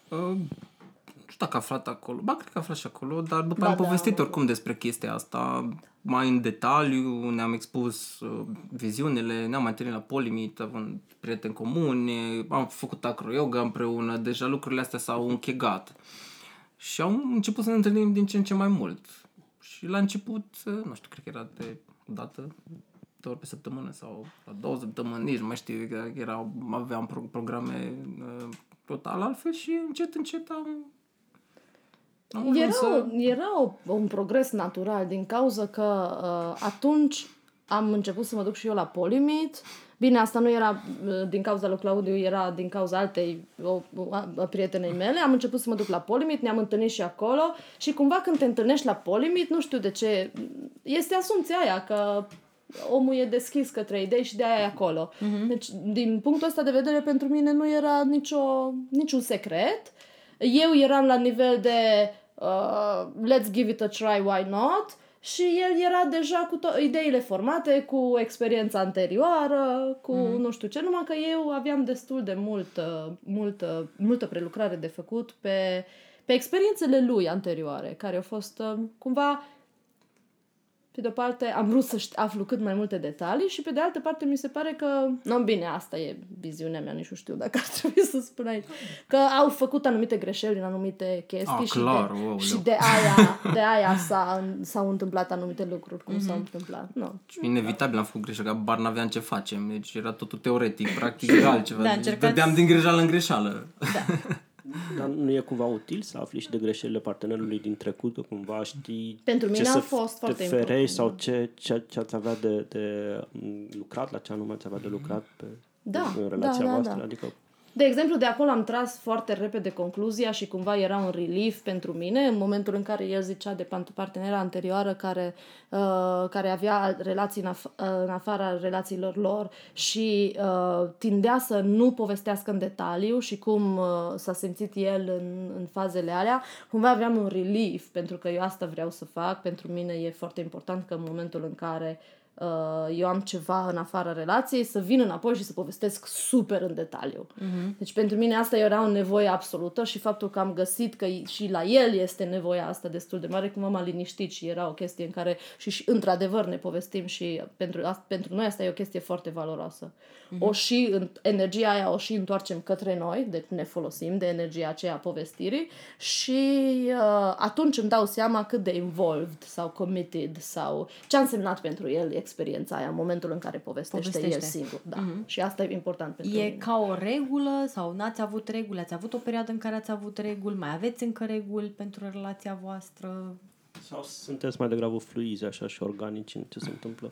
Uh, nu știu dacă a aflat acolo. Ba, cred că a aflat și acolo, dar după da, am da, povestit da, oricum despre chestia asta mai în detaliu, ne-am expus uh, viziunile, ne-am mai întâlnit la Polimit, având prieteni comuni, am făcut acro-yoga împreună, deja lucrurile astea s-au închegat. Și am început să ne întâlnim din ce în ce mai mult. Și la început, uh, nu știu, cred că era de o dată, două ori pe săptămână sau la două săptămâni, nici nu mai știu, era, aveam pro- programe uh, total altfel și încet, încet am era, să... era o, un progres natural din cauza că uh, atunci am început să mă duc și eu la Polimit. Bine, asta nu era uh, din cauza lui Claudiu, era din cauza altei o, a, a prietenei mele. Am început să mă duc la Polimit, ne-am întâlnit și acolo și cumva când te întâlnești la Polimit, nu știu de ce, este asumția aia că omul e deschis către idei și de aia e acolo. Uh-huh. Deci, din punctul ăsta de vedere, pentru mine nu era nicio, niciun secret. Eu eram la nivel de uh, let's give it a try, why not? Și el era deja cu to- ideile formate, cu experiența anterioară, cu mm. nu știu ce, numai că eu aveam destul de multă, multă, multă prelucrare de făcut pe, pe experiențele lui anterioare, care au fost uh, cumva pe de o parte, am vrut să aflu cât mai multe detalii și pe de altă parte mi se pare că, nu bine, asta e viziunea mea, nici nu știu dacă ar trebui să spun aici, că au făcut anumite greșeli în anumite chestii ah, și, clar, de, wow, și de aia, de aia s-a, s-au întâmplat anumite lucruri cum mm-hmm. s-au întâmplat. No. Inevitabil am făcut greșeli, că bar n-aveam ce facem, deci era totul teoretic, practic altceva. Da, deci, dădeam din greșeală în greșeală. Da. Dar nu e cumva util să afli și de greșelile partenerului din trecut, că cumva știi Pentru mine ce a să fost te foarte ferești sau ce, ce, ce ați avea de, de lucrat, la ce anume ați avea de lucrat pe, da, în relația da, da, voastră. Da. Adică de exemplu, de acolo am tras foarte repede concluzia și cumva era un relief pentru mine în momentul în care el zicea de partenera anterioară care, uh, care avea relații în, af- în afara relațiilor lor și uh, tindea să nu povestească în detaliu și cum uh, s-a simțit el în, în fazele alea, cumva aveam un relief pentru că eu asta vreau să fac. Pentru mine e foarte important că în momentul în care uh, uh, eu am ceva în afara relației, să vin înapoi și să povestesc super în detaliu. Uh-huh. Deci pentru mine asta era o nevoie absolută și faptul că am găsit că și la el este nevoia asta destul de mare, cum m-a liniștit și era o chestie în care și, și într-adevăr ne povestim și pentru, pentru noi asta e o chestie foarte valoroasă. Uh-huh. O și energia aia o și întoarcem către noi, deci ne folosim de energia aceea a povestirii și uh, atunci îmi dau seama cât de involved sau committed sau ce a însemnat pentru el experiența aia în momentul în care povestește, povestește. el singur. Da. Uh-huh. Și asta e important pentru E mine. ca o regulă sau n-ați avut reguli? Ați avut o perioadă în care ați avut reguli? Mai aveți încă reguli pentru relația voastră? Sau sunteți mai degrabă fluizi așa și organici în ce se întâmplă?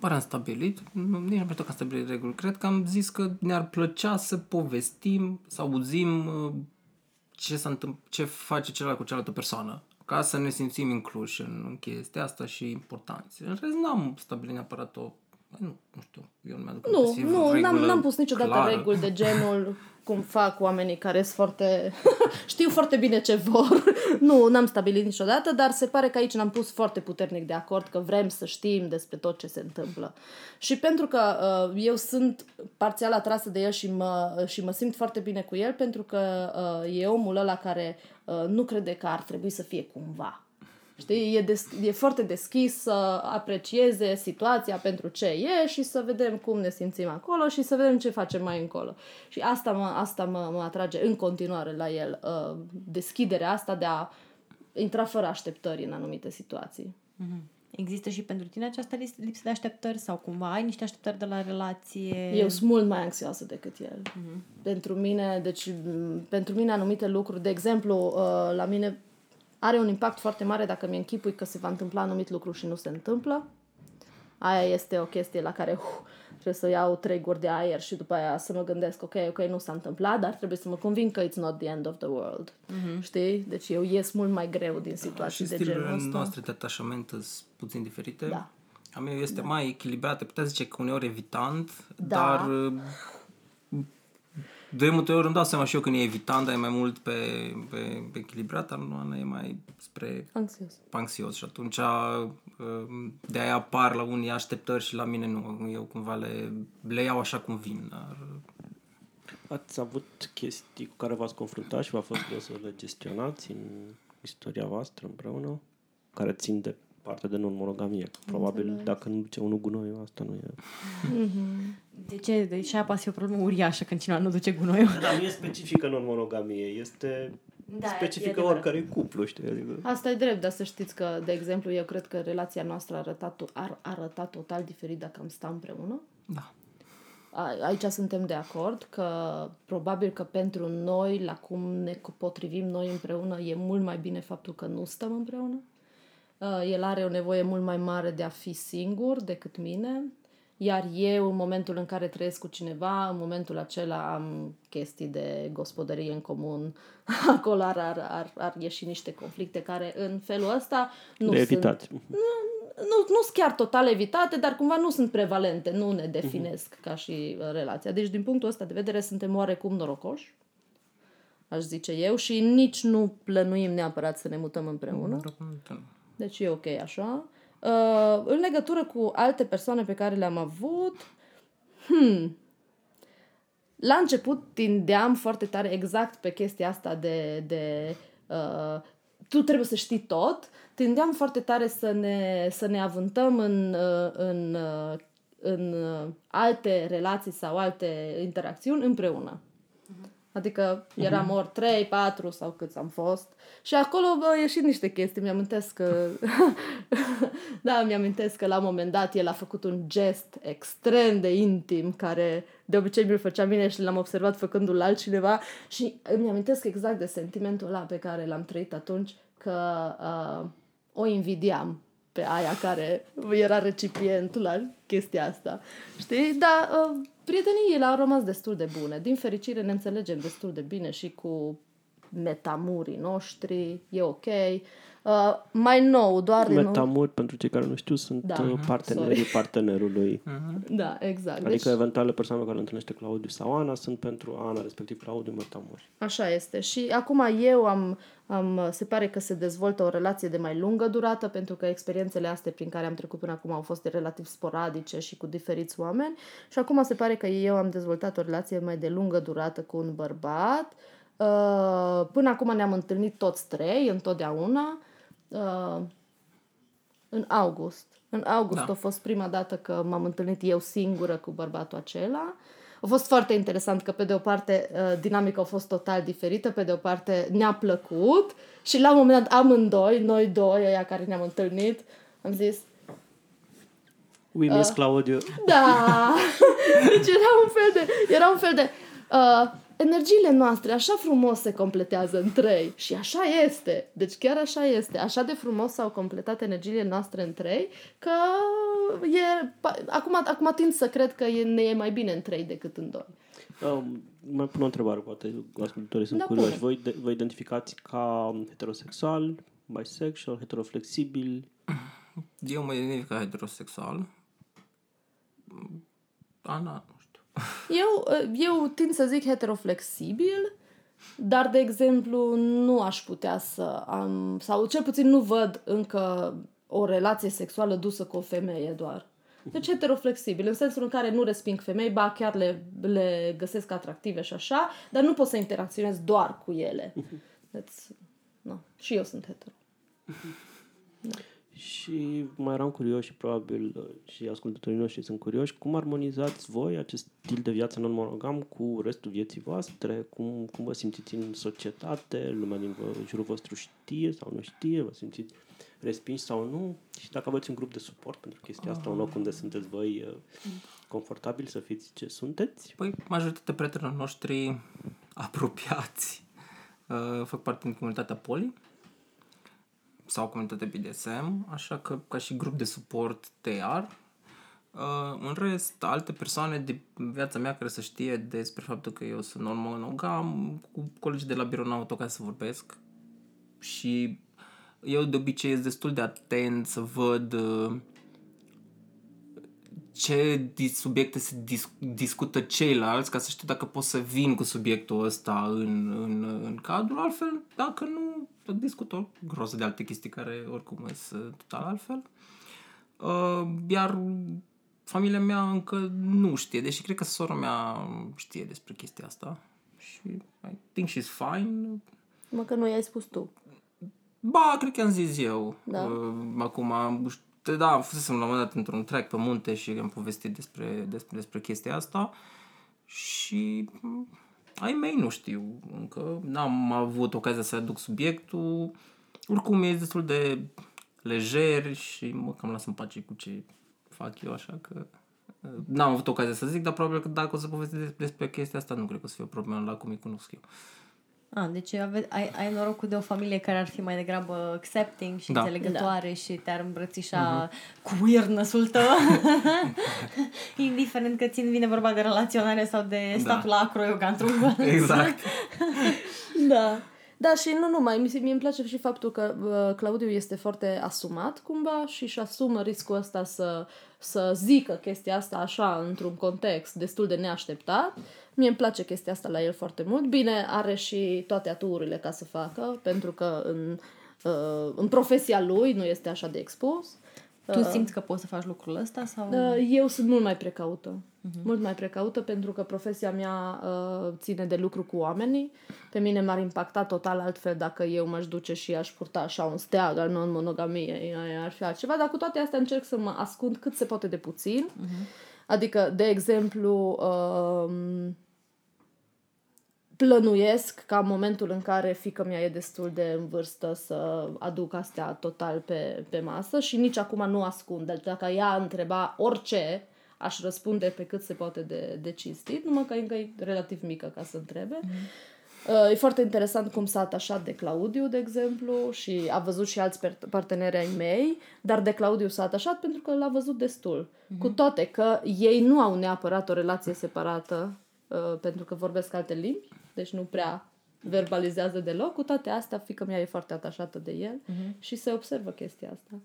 Oare am stabilit? Nu, nici nu știu că am stabilit reguli. Cred că am zis că ne-ar plăcea să povestim, să auzim uh, ce, s-a întâmpl- ce face celălalt cu cealaltă persoană ca să ne simțim incluși în chestia asta și importanți. În rest, n-am stabilit neapărat o nu, nu știu, eu nu mi-aduc Nu, nu, n-am, n-am pus niciodată clară. reguli de genul cum fac oamenii care sunt foarte... știu foarte bine ce vor. nu, n-am stabilit niciodată, dar se pare că aici n-am pus foarte puternic de acord că vrem să știm despre tot ce se întâmplă. Și pentru că uh, eu sunt parțial atrasă de el și mă, și mă simt foarte bine cu el, pentru că uh, e omul ăla care uh, nu crede că ar trebui să fie cumva Știi, e, des, e foarte deschis să aprecieze situația pentru ce e și să vedem cum ne simțim acolo și să vedem ce facem mai încolo. Și asta mă, asta mă, mă atrage în continuare la el, uh, deschiderea asta de a intra fără așteptări în anumite situații. Mm-hmm. Există și pentru tine această lipsă de așteptări sau cumva ai niște așteptări de la relație? Eu sunt mult mai anxioasă decât el. Mm-hmm. Pentru mine, deci pentru mine anumite lucruri, de exemplu, uh, la mine are un impact foarte mare dacă mi închipui că se va întâmpla anumit lucru și nu se întâmplă. Aia este o chestie la care uh, trebuie să iau trei guri de aer și după aia să mă gândesc, ok, ok, nu s-a întâmplat, dar trebuie să mă conving că it's not the end of the world. Mm-hmm. Știi? Deci eu ies mult mai greu din situații da, de genul ăsta. Și noastre de atașament sunt puțin diferite. Da. A meu este da. mai echilibrată, putea zice că uneori evitant, da. dar de multe ori îmi dau seama și eu când e evitant, dar e mai mult pe, pe, pe echilibrat, dar nu e mai spre Anxios. anxios și atunci uh, de aia apar la unii așteptări și la mine nu. Eu cumva le, le iau așa cum vin. Dar... Ați avut chestii cu care v-ați confruntat și v-a fost greu să le gestionați în istoria voastră împreună, care țin de partea de non-monogamie. Probabil Înțeleg. dacă nu duce unul gunoiul, asta nu e. Mm-hmm. De ce? De ce apa e o problemă uriașă când cineva nu duce gunoiul? Da, nu e specifică non-monogamie, este da, specifică oricare cuplu, știi? Adică... Asta e drept, dar să știți că, de exemplu, eu cred că relația noastră a arătat, ar arăta total diferit dacă am sta împreună. Da. Aici suntem de acord că probabil că pentru noi, la cum ne potrivim noi împreună, e mult mai bine faptul că nu stăm împreună. Uh, el are o nevoie mult mai mare de a fi singur decât mine, iar eu, în momentul în care trăiesc cu cineva, în momentul acela am chestii de gospodărie în comun. Acolo ar, ar, ar, ar ieși niște conflicte care, în felul ăsta, nu de evitat. sunt... Nu, nu, nu sunt chiar total evitate, dar cumva nu sunt prevalente, nu ne definesc uh-huh. ca și uh, relația. Deci, din punctul ăsta de vedere, suntem oarecum norocoși, aș zice eu, și nici nu plănuim neapărat să ne mutăm împreună. Deci e ok așa. Uh, în legătură cu alte persoane pe care le-am avut, hmm, la început tindeam foarte tare exact pe chestia asta de, de uh, tu trebuie să știi tot. Tindeam foarte tare să ne, să ne avântăm în, uh, în, uh, în uh, alte relații sau alte interacțiuni împreună. Adică eram ori 3, 4 sau câți am fost. Și acolo au ieșit niște chestii. Mi-amintesc că... da, mi-amintesc că la un moment dat el a făcut un gest extrem de intim care de obicei mi-l făcea mine și l-am observat făcându-l altcineva și îmi amintesc exact de sentimentul ăla pe care l-am trăit atunci că uh, o invidiam pe aia care era recipientul la chestia asta. Știi? Dar uh, prieteniile au rămas destul de bune. Din fericire ne înțelegem destul de bine și cu metamurii noștri, e ok. Uh, mai nou, doar... Metamuri, nu... pentru cei care nu știu, sunt da. Uh, partenerii Sorry. partenerului. Uh-huh. Da, exact. Adică deci... eventuale persoane care întâlnește Claudiu sau Ana sunt pentru Ana, respectiv Claudiu, metamuri. Așa este. Și acum eu am, am, se pare că se dezvoltă o relație de mai lungă durată, pentru că experiențele astea prin care am trecut până acum au fost relativ sporadice și cu diferiți oameni. Și acum se pare că eu am dezvoltat o relație mai de lungă durată cu un bărbat. Uh, până acum ne-am întâlnit toți trei, întotdeauna uh, în august. În august da. a fost prima dată că m-am întâlnit eu singură cu bărbatul acela. A fost foarte interesant că, pe de o parte, uh, dinamica a fost total diferită, pe de o parte ne-a plăcut și la un moment dat amândoi, noi doi, aia care ne-am întâlnit, am zis... We miss uh, Claudiu. Da! deci era un fel de... Era un fel de... Uh, energiile noastre așa frumos se completează în trei și așa este. Deci chiar așa este. Așa de frumos s-au completat energiile noastre în trei că e... Acum, acum tind să cred că e, ne e mai bine în trei decât în doi. Um, mai pun o întrebare, poate ascultătorii sunt da, curioși. Voi, de, vă identificați ca heterosexual, bisexual, heteroflexibil? Eu mă identific ca heterosexual. Ana, eu, eu tind să zic heteroflexibil, dar, de exemplu, nu aș putea să am, sau cel puțin nu văd încă o relație sexuală dusă cu o femeie doar. Deci heteroflexibil, în sensul în care nu resping femei, ba chiar le, le găsesc atractive și așa, dar nu pot să interacționez doar cu ele. Deci, no. Și eu sunt hetero. Da. Și mai eram curios și probabil uh, și ascultătorii noștri sunt curioși, cum armonizați voi acest stil de viață non-monogam cu restul vieții voastre? Cum, cum vă simțiți în societate? Lumea din jurul vostru știe sau nu știe? Vă simțiți respinși sau nu? Și dacă aveți un grup de suport pentru chestia asta, un loc unde sunteți voi uh, confortabil să fiți ce sunteți? Păi, majoritatea prietenilor noștri apropiați uh, fac parte din comunitatea Poli sau comunitate BDSM, așa că ca și grup de suport TR. Uh, în rest, alte persoane de viața mea care să știe despre faptul că eu sunt non-monogam, cu colegii de la birou n-au ca să vorbesc și eu de obicei sunt destul de atent să văd uh, ce subiecte se dis- discută ceilalți ca să știu dacă pot să vin cu subiectul ăsta în, în, în cadru, altfel, dacă nu, discut o groză de alte chestii care oricum sunt total altfel. Uh, iar familia mea încă nu știe, deși cred că sora mea știe despre chestia asta și I think she's fine. Mă că nu i-ai spus tu. Ba, cred că am zis eu. Da. Uh, acum, da, am fost la un moment dat într-un track pe munte și am povestit despre, despre, despre chestia asta și mm, ai mei nu știu încă, n-am avut ocazia să aduc subiectul, oricum e destul de lejer și mă cam las în pace cu ce fac eu, așa că uh, n-am avut ocazia să zic, dar probabil că dacă o să povestesc despre chestia asta, nu cred că o să fie o problemă la cum îi cunosc eu. Ah, deci ave- ai, ai norocul de o familie care ar fi mai degrabă accepting și da. înțelegătoare da. și te-ar îmbrățișa uh-huh. cu weirdness-ul tău. Indiferent că țin vine vorba de relaționare sau de statul da. la acroyoga într-un Exact. da. Da, și nu numai. Mie, mie îmi place și faptul că uh, Claudiu este foarte asumat cumva și își asumă riscul ăsta să, să zică chestia asta așa într-un context destul de neașteptat. Mie îmi place chestia asta la el foarte mult. Bine, are și toate aturile ca să facă, pentru că în, uh, în profesia lui nu este așa de expus. Tu uh, simți că poți să faci lucrul ăsta? Sau? Uh, eu sunt mult mai precaută. Uh-huh. Mult mai precaută pentru că profesia mea uh, ține de lucru cu oamenii. Pe mine m-ar impacta total altfel dacă eu m-aș duce și aș purta așa un steag al non-monogamiei. Ar fi altceva, dar cu toate astea încerc să mă ascund cât se poate de puțin. Uh-huh. Adică, de exemplu, uh, plănuiesc ca în momentul în care fică mea e destul de în vârstă să aduc astea total pe, pe masă și nici acum nu ascund. Deci dacă ea întreba orice, aș răspunde pe cât se poate de, de cinstit, numai că încă e relativ mică ca să întrebe. Mm. E foarte interesant cum s-a atașat de Claudiu, de exemplu, și a văzut și alți parteneri ai mei, dar de Claudiu s-a atașat pentru că l-a văzut destul. Mm-hmm. Cu toate că ei nu au neapărat o relație separată, uh, pentru că vorbesc alte limbi, deci nu prea verbalizează deloc. Cu toate astea, fică mea e foarte atașată de el uh-huh. și se observă chestia asta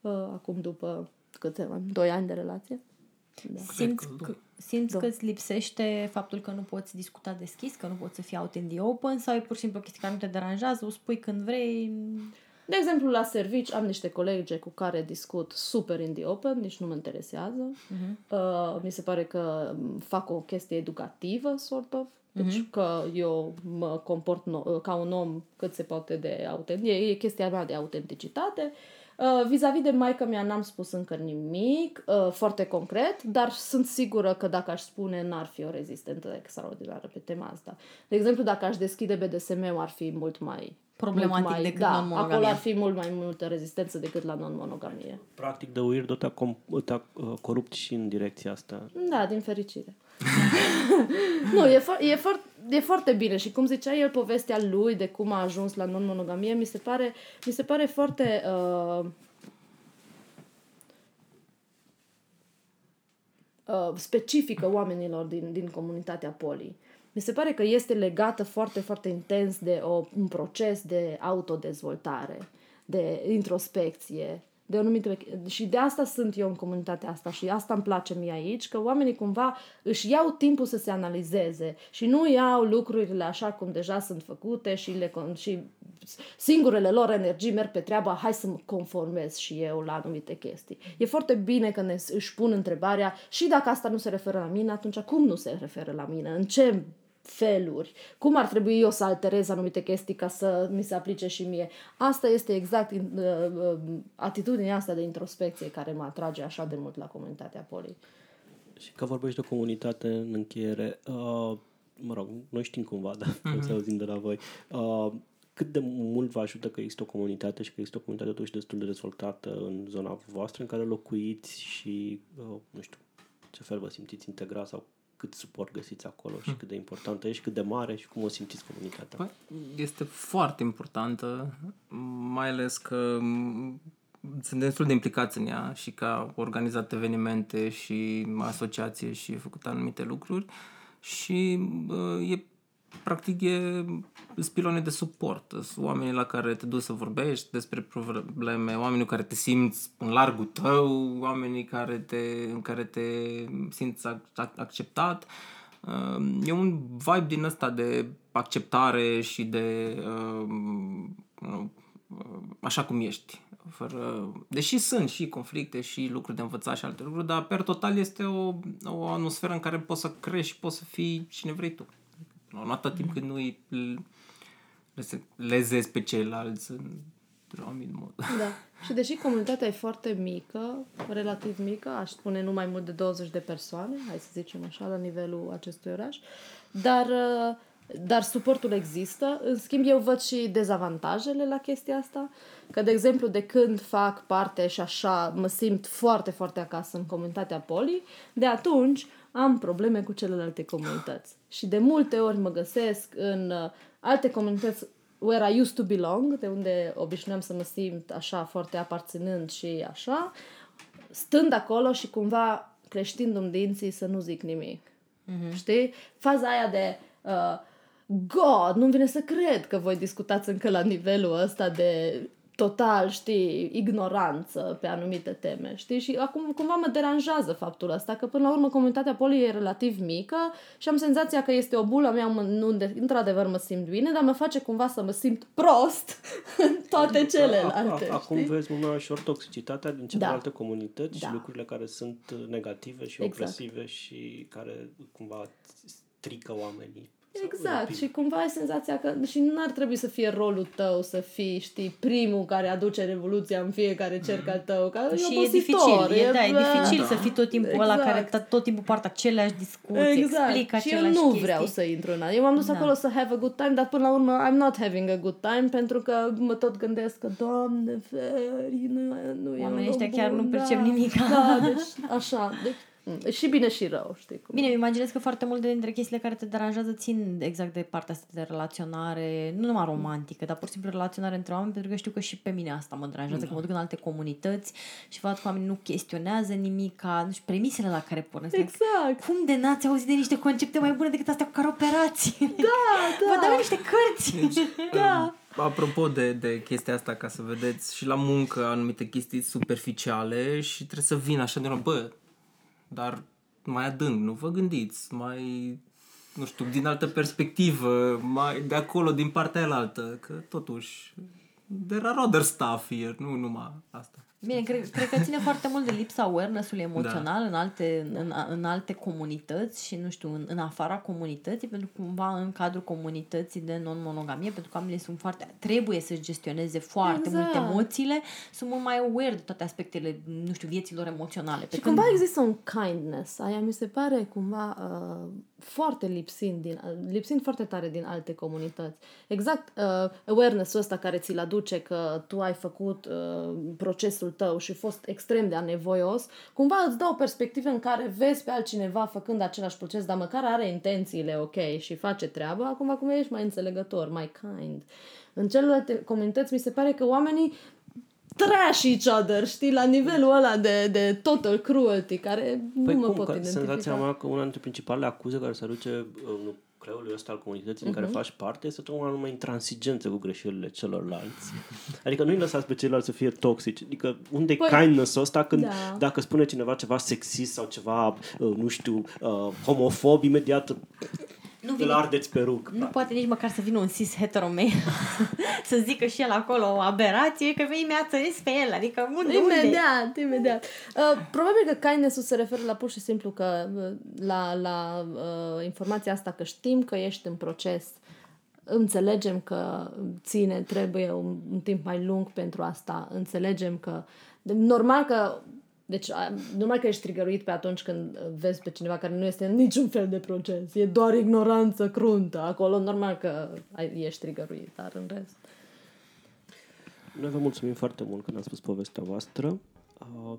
uh, acum după câte ani? Doi ani de relație. Da. Simți, că, simți da. că îți lipsește faptul că nu poți discuta deschis, că nu poți să fii out in the open sau e pur și simplu o chestie care nu te deranjează, o spui când vrei? De exemplu, la servici am niște colegi cu care discut super in the open, nici nu mă interesează. Uh-huh. Uh, mi se pare că fac o chestie educativă, sort of. Deci uh-huh. că eu mă comport no- ca un om cât se poate de autentic. E, e chestia mea de autenticitate. Uh, vis-a-vis de maica mea n-am spus încă nimic uh, foarte concret, dar sunt sigură că dacă aș spune n-ar fi o rezistență extraordinară pe tema asta. De exemplu, dacă aș deschide BDSM-ul ar fi mult mai problematic mult mai, decât da, non-monogamie. acolo ar fi mult mai multă rezistență decât la non-monogamie. Practic, de Weirdo te-a, com- te-a uh, corupt și în direcția asta. Da, din fericire. nu, e, fo- e, for- e foarte bine și cum zicea el povestea lui de cum a ajuns la non-monogamie, mi se pare, mi se pare foarte... Uh, uh, specifică oamenilor din, din comunitatea poli. Mi se pare că este legată foarte, foarte intens de o, un proces de autodezvoltare, de introspecție, de o anumită... Și de asta sunt eu în comunitatea asta și asta îmi place mie aici, că oamenii cumva își iau timpul să se analizeze și nu iau lucrurile așa cum deja sunt făcute și, le, și singurele lor energii merg pe treaba, hai să mă conformez și eu la anumite chestii. E foarte bine că ne, își pun întrebarea și dacă asta nu se referă la mine, atunci cum nu se referă la mine? În ce feluri. Cum ar trebui eu să alterez anumite chestii ca să mi se aplice și mie? Asta este exact uh, uh, atitudinea asta de introspecție care mă atrage așa de mult la comunitatea poli. Și că vorbești de comunitate în încheiere, uh, mă rog, noi știm cumva, dar mm-hmm. să auzim de la voi. Uh, cât de mult vă ajută că există o comunitate și că există o comunitate totuși destul de dezvoltată în zona voastră în care locuiți și, uh, nu știu, ce fel vă simțiți integrat sau cât suport găsiți acolo și hmm. cât de importantă e și cât de mare și cum o simțiți comunitatea? Păi, este foarte importantă, mai ales că sunt destul de implicați în ea și că a organizat evenimente și asociație și a făcut anumite lucruri și e practic e spilone de suport. Sunt oamenii la care te duci să vorbești despre probleme, oamenii cu care te simți în largul tău, oamenii care te, în care te simți acceptat. E un vibe din ăsta de acceptare și de uh, așa cum ești. Fără... Deși sunt și conflicte și lucruri de învățat și alte lucruri, dar per total este o, o atmosferă în care poți să crești și poți să fii cine vrei tu. Nu atât timp cât nu îi lezezi pe ceilalți în anumit mod. Da. Și deși comunitatea e foarte mică, relativ mică, aș spune nu mai mult de 20 de persoane, hai să zicem așa, la nivelul acestui oraș, dar, dar suportul există. În schimb, eu văd și dezavantajele la chestia asta, că, de exemplu, de când fac parte și așa mă simt foarte, foarte acasă în comunitatea Poli, de atunci am probleme cu celelalte comunități. Și de multe ori mă găsesc în uh, alte comunități where I used to belong, de unde obișnuiam să mă simt așa foarte aparținând și așa, stând acolo și cumva creștindu-mi dinții să nu zic nimic. Mm-hmm. Știi? Faza aia de uh, God, nu-mi vine să cred că voi discutați încă la nivelul ăsta de total, știi, ignoranță pe anumite teme, știi? Și acum cumva mă deranjează faptul ăsta, că până la urmă comunitatea poli e relativ mică și am senzația că este o bulă mea unde într-adevăr mă simt bine, dar mă face cumva să mă simt prost în toate da, celelalte. Acum știi? vezi mult mai ușor toxicitatea din celelalte da. comunități da. și lucrurile care sunt negative și exact. opresive și care cumva strică oamenii. Exact, și cumva ai senzația că și nu ar trebui să fie rolul tău să fii, știi, primul care aduce revoluția în fiecare cerc al tău. Că și e, e dificil, e, e, da, e dificil da. să fii tot timpul exact. ăla care exact. tot timpul poartă aceleași discuții, exact. explică și eu nu chestii. vreau să intru în Eu m-am dus da. acolo să have a good time, dar până la urmă I'm not having a good time pentru că mă tot gândesc că, doamne, feri, nu, nu Oamenii ăștia chiar nu percep da. nimic. Da, deci așa. Deci Mm. Și bine și rău, știi cum. Bine, îmi imaginez că foarte multe dintre chestiile care te deranjează țin exact de partea asta de relaționare, nu numai romantică, dar pur și simplu relaționare între oameni, pentru că știu că și pe mine asta mă deranjează, da. că mă duc în alte comunități și văd că oamenii nu chestionează nimic, ca, nu știu, premisele la care pornesc. Exact. Cum de n-ați auzit de niște concepte mai bune decât astea cu care operații? Da, da. Vă dau niște cărți. Deci, da. Um, apropo de, de chestia asta, ca să vedeți, și la muncă anumite chestii superficiale și trebuie să vin așa de la, bă, dar mai adânc, nu vă gândiți, mai, nu știu, din altă perspectivă, mai de acolo, din partea aia că totuși there are other stuff here, nu numai asta. Bine, cred, cred că ține foarte mult de lipsa awareness-ului emoțional da. în, alte, în, în alte comunități și, nu știu, în, în afara comunității, pentru că cumva în cadrul comunității de non-monogamie, pentru că oamenii sunt foarte, trebuie să-și gestioneze foarte exact. multe emoțiile, sunt mult mai aware de toate aspectele, nu știu, vieților emoționale. Pe și când... cumva există un kindness, aia mi se pare cumva uh, foarte lipsind, din, lipsind foarte tare din alte comunități. Exact uh, awareness-ul ăsta care ți-l aduce că tu ai făcut uh, procesul tău și fost extrem de anevoios, cumva îți dă o perspectivă în care vezi pe altcineva făcând același proces, dar măcar are intențiile ok și face treaba, acum acum ești mai înțelegător, mai kind. În celelalte comunități mi se pare că oamenii trash each other, știi, la nivelul ăla de, de total cruelty, care păi nu mă cum, pot identifica. Senzația mea că una dintre principalele acuze care se aduce în creului ăsta al comunității uh-huh. în care mhm. faci parte este tocmai numai intransigență cu greșelile celorlalți. Adică nu-i lăsați pe ceilalți să fie toxici. Adică unde păi, kindness-ul ăsta când da. dacă spune cineva ceva sexist sau ceva, uh, nu știu, uh, homofob, imediat nu vine, ardeți peruc. Nu practic. poate nici măcar să vină un cis heteromei să zică și el acolo o aberație, că vei mi-a pe el, adică unde, Imediat, unde? imediat. Uh, probabil că kindness se referă la pur și simplu că uh, la, la uh, informația asta că știm că ești în proces înțelegem că ține, trebuie un, un timp mai lung pentru asta, înțelegem că normal că deci, numai că ești trigăruit pe atunci când vezi pe cineva care nu este în niciun fel de proces. E doar ignoranță cruntă. Acolo, normal că ești trigăruit, dar în rest... Noi vă mulțumim foarte mult că ne-ați spus povestea voastră. Uh,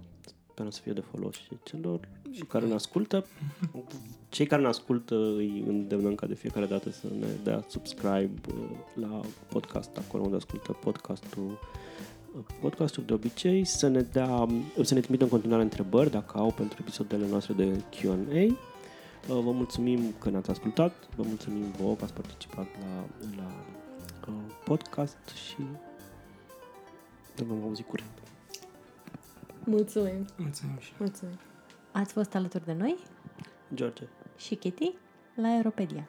sperăm să fie de folos și celor și care ne ascultă. Cei care ne ascultă îi îndemnăm ca de fiecare dată să ne dea subscribe uh, la podcast, acolo unde ascultă podcastul podcastul de obicei să ne dea, să ne trimită în continuare întrebări dacă au pentru episoadele noastre de Q&A Uh, vă mulțumim că ne-ați ascultat, vă mulțumim vouă că ați participat la, la uh, podcast și ne vom auzi curând. Mulțumim! Mulțumim și Mulțumim! Ați fost alături de noi George. și Kitty la Europedia.